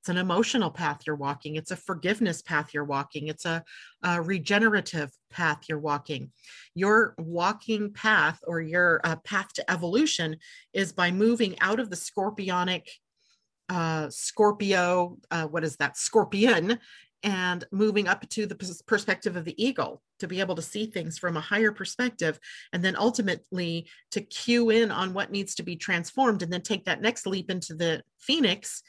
It's an emotional path you're walking. It's a forgiveness path you're walking. It's a, a regenerative path you're walking. Your walking path or your uh, path to evolution is by moving out of the scorpionic uh, Scorpio, uh, what is that? Scorpion, and moving up to the perspective of the eagle to be able to see things from a higher perspective and then ultimately to cue in on what needs to be transformed and then take that next leap into the phoenix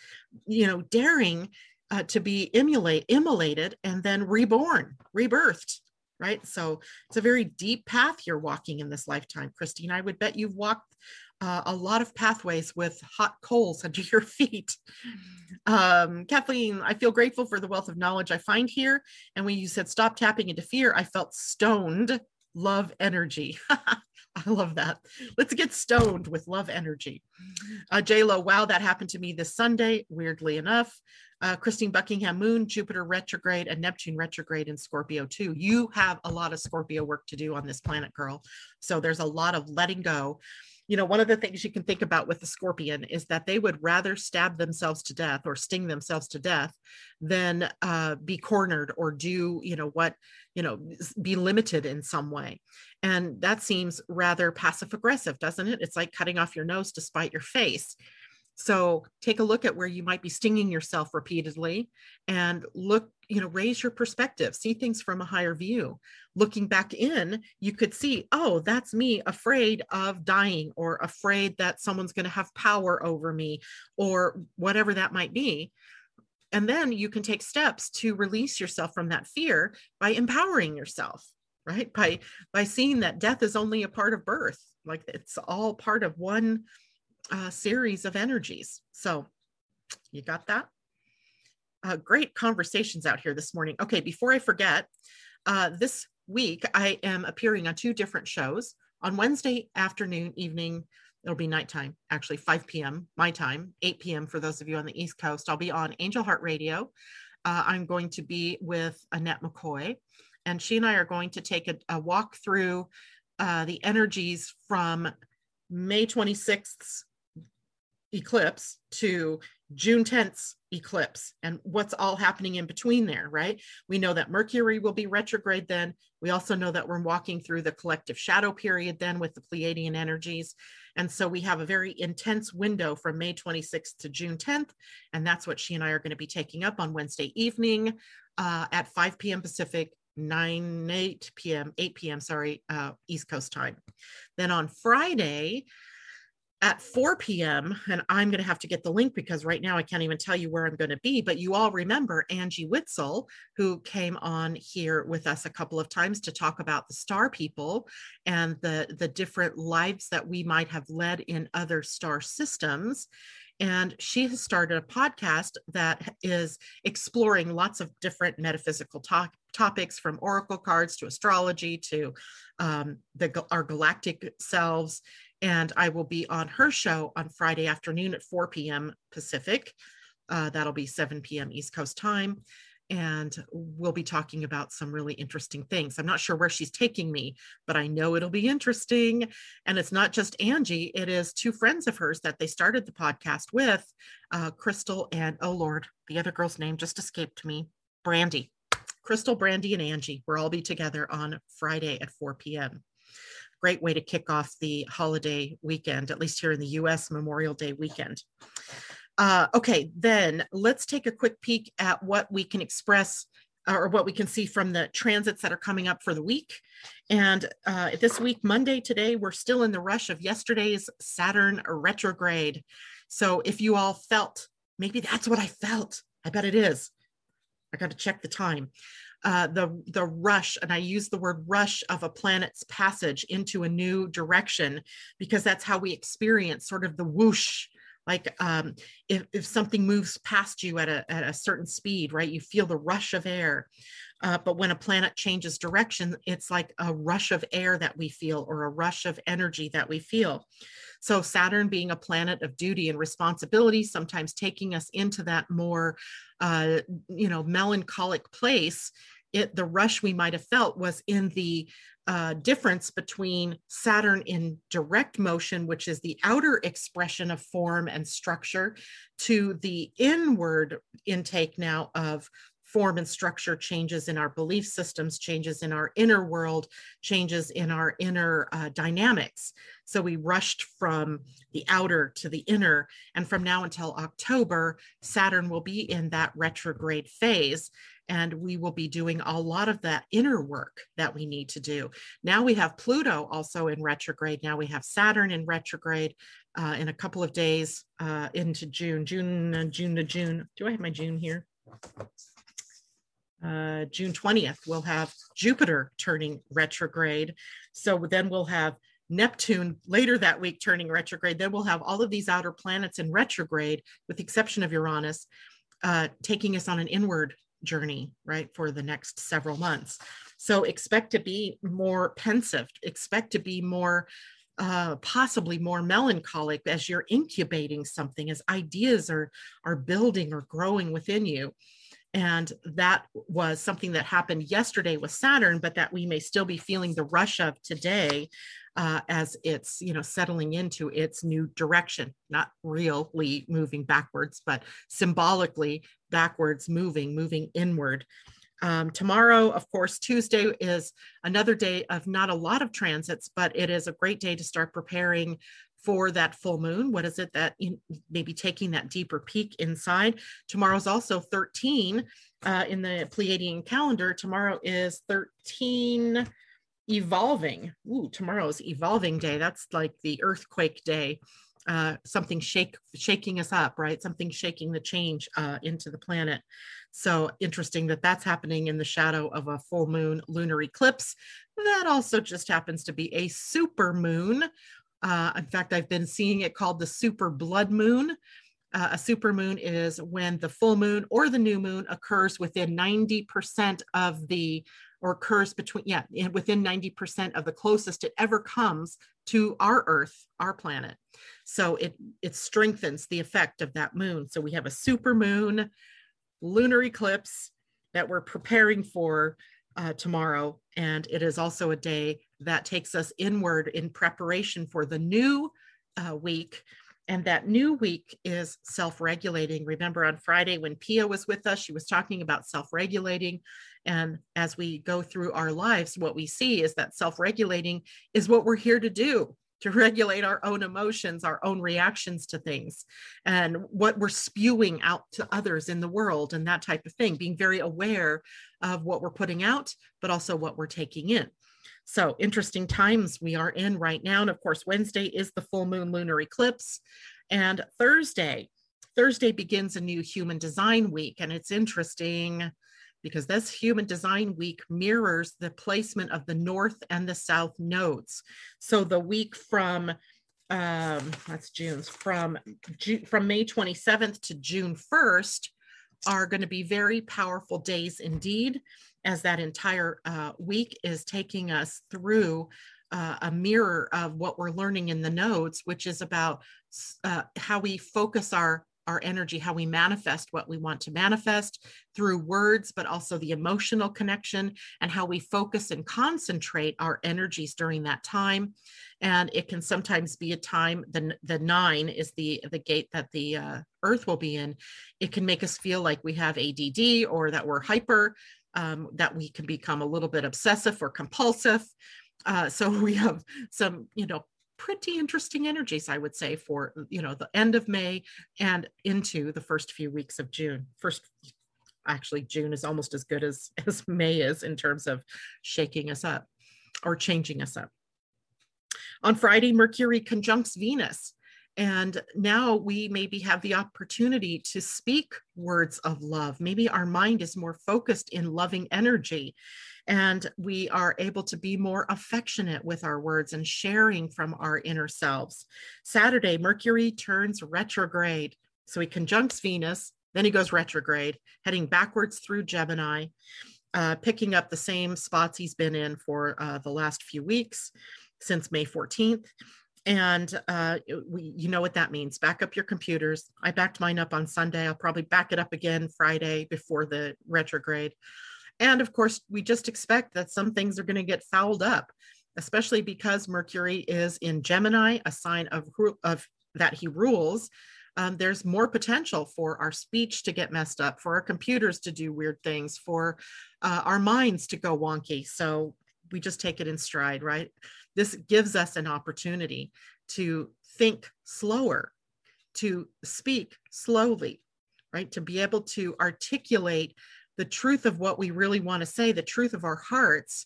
you know daring uh, to be emulate immolated and then reborn rebirthed right so it's a very deep path you're walking in this lifetime christine i would bet you've walked uh, a lot of pathways with hot coals under your feet. Um, Kathleen, I feel grateful for the wealth of knowledge I find here. And when you said stop tapping into fear, I felt stoned love energy. I love that. Let's get stoned with love energy. Uh, Lo, wow, that happened to me this Sunday, weirdly enough. Uh, Christine Buckingham Moon, Jupiter retrograde, and Neptune retrograde in Scorpio too. You have a lot of Scorpio work to do on this planet, girl. So there's a lot of letting go you know, one of the things you can think about with the scorpion is that they would rather stab themselves to death or sting themselves to death than uh, be cornered or do, you know, what, you know, be limited in some way. And that seems rather passive aggressive, doesn't it? It's like cutting off your nose to spite your face. So take a look at where you might be stinging yourself repeatedly and look, you know, raise your perspective, see things from a higher view. Looking back in, you could see, oh, that's me afraid of dying or afraid that someone's going to have power over me or whatever that might be. And then you can take steps to release yourself from that fear by empowering yourself right by by seeing that death is only a part of birth like it's all part of one uh, series of energies. So you got that? Uh, great conversations out here this morning. Okay, before I forget, uh, this week I am appearing on two different shows. On Wednesday afternoon, evening, it'll be nighttime, actually 5 p.m. my time, 8 p.m. for those of you on the East Coast. I'll be on Angel Heart Radio. Uh, I'm going to be with Annette McCoy, and she and I are going to take a, a walk through uh, the energies from May 26th eclipse to June 10th eclipse and what's all happening in between there, right? We know that Mercury will be retrograde then. We also know that we're walking through the collective shadow period then with the Pleiadian energies. And so we have a very intense window from May 26th to June 10th. And that's what she and I are going to be taking up on Wednesday evening uh, at 5 p.m. Pacific, 9 8 p.m 8 p.m sorry uh, east coast time then on friday at 4 p.m. and I'm going to have to get the link because right now I can't even tell you where I'm going to be. But you all remember Angie Witzel, who came on here with us a couple of times to talk about the star people and the the different lives that we might have led in other star systems. And she has started a podcast that is exploring lots of different metaphysical topics from oracle cards to astrology to um, the, our galactic selves and I will be on her show on Friday afternoon at 4 p.m. Pacific. Uh, that'll be 7 p.m. East Coast time. And we'll be talking about some really interesting things. I'm not sure where she's taking me, but I know it'll be interesting. And it's not just Angie, it is two friends of hers that they started the podcast with uh, Crystal and, oh Lord, the other girl's name just escaped me Brandy. Crystal, Brandy, and Angie. We'll all be together on Friday at 4 p.m great way to kick off the holiday weekend, at least here in the US, Memorial Day weekend. Uh, okay, then let's take a quick peek at what we can express or what we can see from the transits that are coming up for the week. And uh, this week, Monday, today, we're still in the rush of yesterday's Saturn retrograde. So if you all felt, maybe that's what I felt, I bet it is. I got to check the time uh, the the rush, and I use the word rush of a planet's passage into a new direction because that's how we experience sort of the whoosh. Like um, if, if something moves past you at a, at a certain speed, right, you feel the rush of air. Uh, but when a planet changes direction, it's like a rush of air that we feel or a rush of energy that we feel. So, Saturn being a planet of duty and responsibility, sometimes taking us into that more, uh, you know, melancholic place. It, the rush we might have felt was in the uh, difference between Saturn in direct motion, which is the outer expression of form and structure, to the inward intake now of form and structure changes in our belief systems, changes in our inner world, changes in our inner uh, dynamics. So we rushed from the outer to the inner. And from now until October, Saturn will be in that retrograde phase. And we will be doing a lot of that inner work that we need to do. Now we have Pluto also in retrograde. Now we have Saturn in retrograde uh, in a couple of days uh, into June, June, June to June. Do I have my June here? Uh, June 20th, we'll have Jupiter turning retrograde. So then we'll have Neptune later that week turning retrograde. Then we'll have all of these outer planets in retrograde, with the exception of Uranus, uh, taking us on an inward journey, right, for the next several months. So expect to be more pensive, expect to be more. Uh, possibly more melancholic as you're incubating something as ideas are are building or growing within you and that was something that happened yesterday with Saturn, but that we may still be feeling the rush of today uh, as it's you know settling into its new direction, not really moving backwards, but symbolically backwards moving, moving inward. Um, tomorrow, of course, Tuesday is another day of not a lot of transits, but it is a great day to start preparing for that full moon. What is it that you maybe taking that deeper peek inside? Tomorrow's also 13 uh, in the Pleiadian calendar. Tomorrow is 13 evolving. Ooh, tomorrow's evolving day. That's like the earthquake day. Uh, something shake shaking us up, right? Something shaking the change uh, into the planet. So interesting that that's happening in the shadow of a full moon lunar eclipse. That also just happens to be a super moon uh, in fact, I've been seeing it called the super blood moon. Uh, a super moon is when the full moon or the new moon occurs within 90% of the, or occurs between, yeah, within 90% of the closest it ever comes to our Earth, our planet. So it it strengthens the effect of that moon. So we have a super moon, lunar eclipse that we're preparing for uh, tomorrow. And it is also a day that takes us inward in preparation for the new uh, week. And that new week is self regulating. Remember on Friday when Pia was with us, she was talking about self regulating. And as we go through our lives, what we see is that self regulating is what we're here to do. To regulate our own emotions, our own reactions to things, and what we're spewing out to others in the world, and that type of thing. Being very aware of what we're putting out, but also what we're taking in. So, interesting times we are in right now. And of course, Wednesday is the full moon lunar eclipse, and Thursday. Thursday begins a new human design week, and it's interesting because this human design week mirrors the placement of the north and the south nodes. So the week from um, that's June's from June, from May 27th to June 1st are going to be very powerful days indeed, as that entire uh, week is taking us through uh, a mirror of what we're learning in the nodes, which is about uh, how we focus our our energy, how we manifest what we want to manifest through words, but also the emotional connection and how we focus and concentrate our energies during that time. And it can sometimes be a time, the, the nine is the, the gate that the uh, earth will be in. It can make us feel like we have ADD or that we're hyper, um, that we can become a little bit obsessive or compulsive. Uh, so we have some, you know, pretty interesting energies, I would say, for you know the end of May and into the first few weeks of June. First, actually, June is almost as good as as May is in terms of shaking us up or changing us up. On Friday, Mercury conjuncts Venus. And now we maybe have the opportunity to speak words of love. Maybe our mind is more focused in loving energy and we are able to be more affectionate with our words and sharing from our inner selves. Saturday, Mercury turns retrograde. So he conjuncts Venus, then he goes retrograde, heading backwards through Gemini, uh, picking up the same spots he's been in for uh, the last few weeks since May 14th. And uh, we, you know what that means. Back up your computers. I backed mine up on Sunday. I'll probably back it up again Friday before the retrograde. And of course, we just expect that some things are going to get fouled up, especially because Mercury is in Gemini, a sign of, of that he rules. Um, there's more potential for our speech to get messed up, for our computers to do weird things, for uh, our minds to go wonky. So we just take it in stride, right? This gives us an opportunity to think slower, to speak slowly, right? To be able to articulate the truth of what we really want to say, the truth of our hearts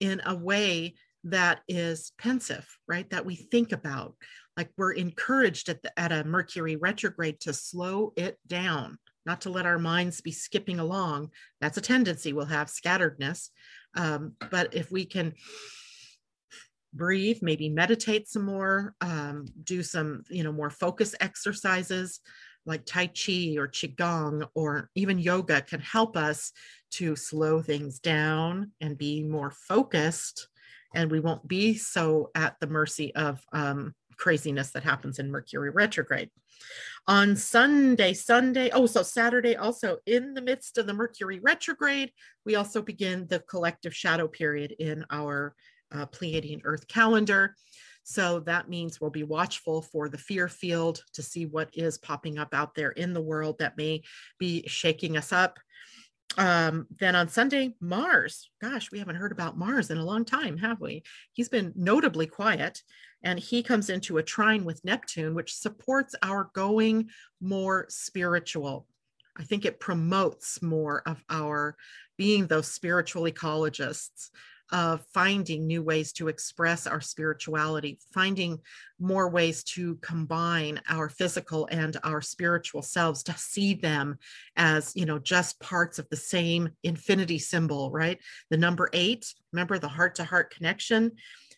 in a way that is pensive, right? That we think about. Like we're encouraged at, the, at a Mercury retrograde to slow it down, not to let our minds be skipping along. That's a tendency we'll have, scatteredness. Um, but if we can breathe, maybe meditate some more, um, do some, you know, more focus exercises, like Tai Chi or Qigong or even yoga can help us to slow things down and be more focused. And we won't be so at the mercy of um, craziness that happens in Mercury retrograde. On Sunday, Sunday, oh, so Saturday, also in the midst of the Mercury retrograde, we also begin the collective shadow period in our uh, Pleiadian Earth calendar. So that means we'll be watchful for the fear field to see what is popping up out there in the world that may be shaking us up. Um, then on Sunday, Mars. Gosh, we haven't heard about Mars in a long time, have we? He's been notably quiet and he comes into a trine with Neptune, which supports our going more spiritual. I think it promotes more of our being those spiritual ecologists, of finding new ways to express our spirituality, finding more ways to combine our physical and our spiritual selves to see them as, you know, just parts of the same infinity symbol, right? The number eight, remember the heart to heart connection,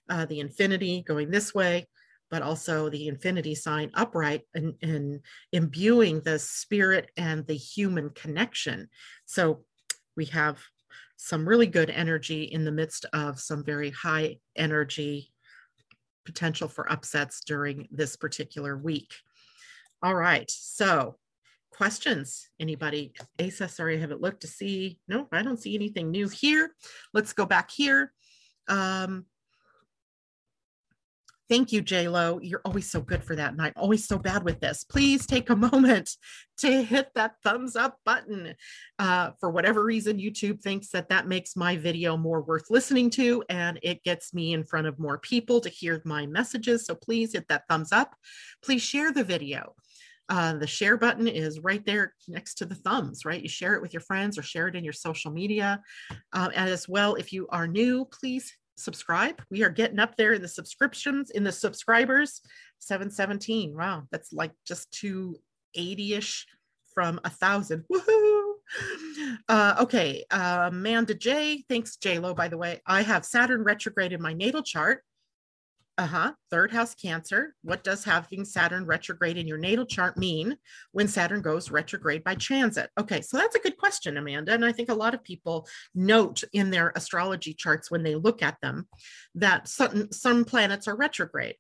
uh, the infinity going this way, but also the infinity sign upright and, and imbuing the spirit and the human connection. So we have some really good energy in the midst of some very high energy potential for upsets during this particular week. All right, so questions, anybody? Asa, sorry, I haven't looked to see. No, I don't see anything new here. Let's go back here. Um, Thank you, Lo. You're always so good for that. And I'm always so bad with this. Please take a moment to hit that thumbs up button. Uh, for whatever reason, YouTube thinks that that makes my video more worth listening to and it gets me in front of more people to hear my messages. So please hit that thumbs up. Please share the video. Uh, the share button is right there next to the thumbs, right? You share it with your friends or share it in your social media. Uh, and as well, if you are new, please subscribe. We are getting up there in the subscriptions, in the subscribers, 717. Wow, that's like just 280-ish from a thousand. Woohoo! Uh, okay, uh, Amanda J. Thanks, J Lo. By the way, I have Saturn retrograde in my natal chart. Uh huh. Third house Cancer. What does having Saturn retrograde in your natal chart mean when Saturn goes retrograde by transit? Okay, so that's a good question, Amanda. And I think a lot of people note in their astrology charts when they look at them that some, some planets are retrograde.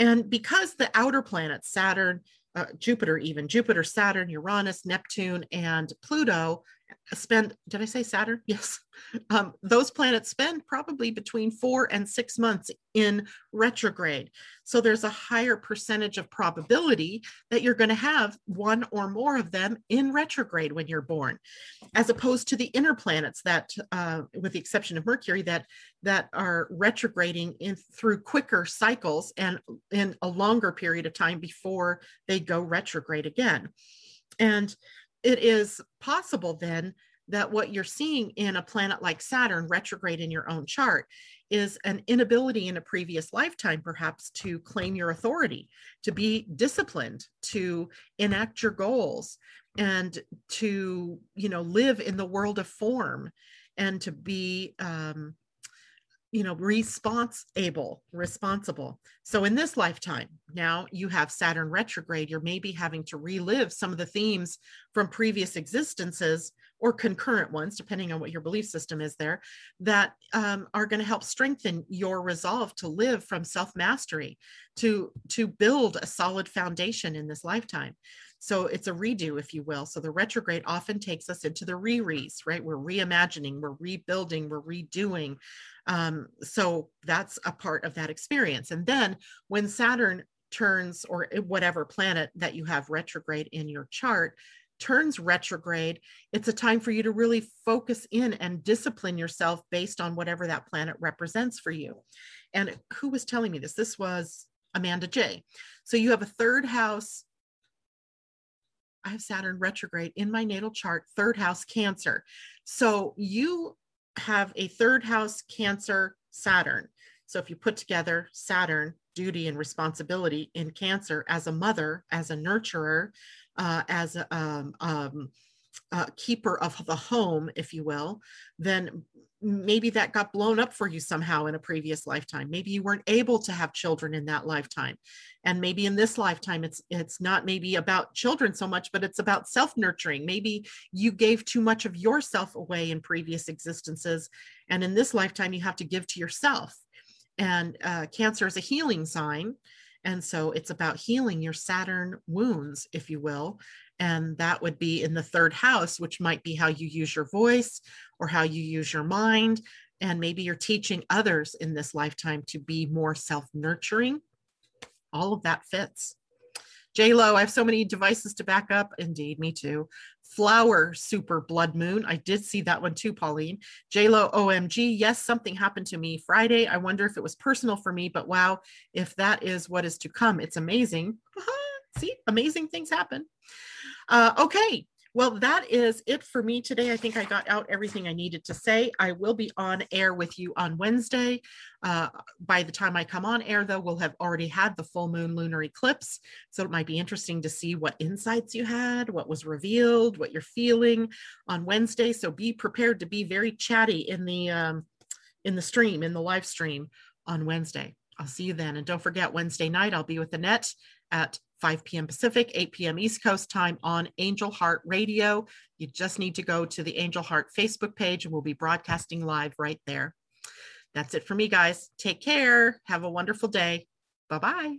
And because the outer planets, Saturn, uh, Jupiter, even Jupiter, Saturn, Uranus, Neptune, and Pluto spend, did I say Saturn? Yes. Um, those planets spend probably between four and six months in retrograde. So there's a higher percentage of probability that you're going to have one or more of them in retrograde when you're born, as opposed to the inner planets that, uh, with the exception of Mercury, that that are retrograding in through quicker cycles and in a longer period of time before they go retrograde again. And it is possible then that what you're seeing in a planet like Saturn retrograde in your own chart is an inability in a previous lifetime perhaps to claim your authority to be disciplined to enact your goals and to you know live in the world of form and to be um, you know responsible responsible. So in this lifetime now you have saturn retrograde you're maybe having to relive some of the themes from previous existences or concurrent ones depending on what your belief system is there that um, are going to help strengthen your resolve to live from self-mastery to to build a solid foundation in this lifetime so it's a redo, if you will. So the retrograde often takes us into the re-re's, right? We're reimagining, we're rebuilding, we're redoing. Um, so that's a part of that experience. And then when Saturn turns, or whatever planet that you have retrograde in your chart, turns retrograde, it's a time for you to really focus in and discipline yourself based on whatever that planet represents for you. And who was telling me this? This was Amanda J. So you have a third house. I have Saturn retrograde in my natal chart, third house Cancer. So you have a third house Cancer Saturn. So if you put together Saturn, duty and responsibility in Cancer as a mother, as a nurturer, uh, as a um, um, uh, keeper of the home, if you will, then maybe that got blown up for you somehow in a previous lifetime. Maybe you weren't able to have children in that lifetime. And maybe in this lifetime it's it's not maybe about children so much but it's about self nurturing maybe you gave too much of yourself away in previous existences. And in this lifetime you have to give to yourself. And uh, cancer is a healing sign. And so it's about healing your Saturn wounds, if you will. And that would be in the third house, which might be how you use your voice or how you use your mind. And maybe you're teaching others in this lifetime to be more self nurturing. All of that fits. J Lo, I have so many devices to back up. Indeed, me too. Flower Super Blood Moon. I did see that one too, Pauline. J Lo, OMG. Yes, something happened to me Friday. I wonder if it was personal for me, but wow, if that is what is to come, it's amazing. See, amazing things happen. Uh, okay, well, that is it for me today. I think I got out everything I needed to say. I will be on air with you on Wednesday. Uh, by the time I come on air, though, we'll have already had the full moon lunar eclipse. So it might be interesting to see what insights you had, what was revealed, what you're feeling on Wednesday. So be prepared to be very chatty in the um, in the stream, in the live stream on Wednesday. I'll see you then. And don't forget, Wednesday night, I'll be with Annette at 5 p.m. Pacific, 8 p.m. East Coast time on Angel Heart Radio. You just need to go to the Angel Heart Facebook page and we'll be broadcasting live right there. That's it for me, guys. Take care. Have a wonderful day. Bye bye.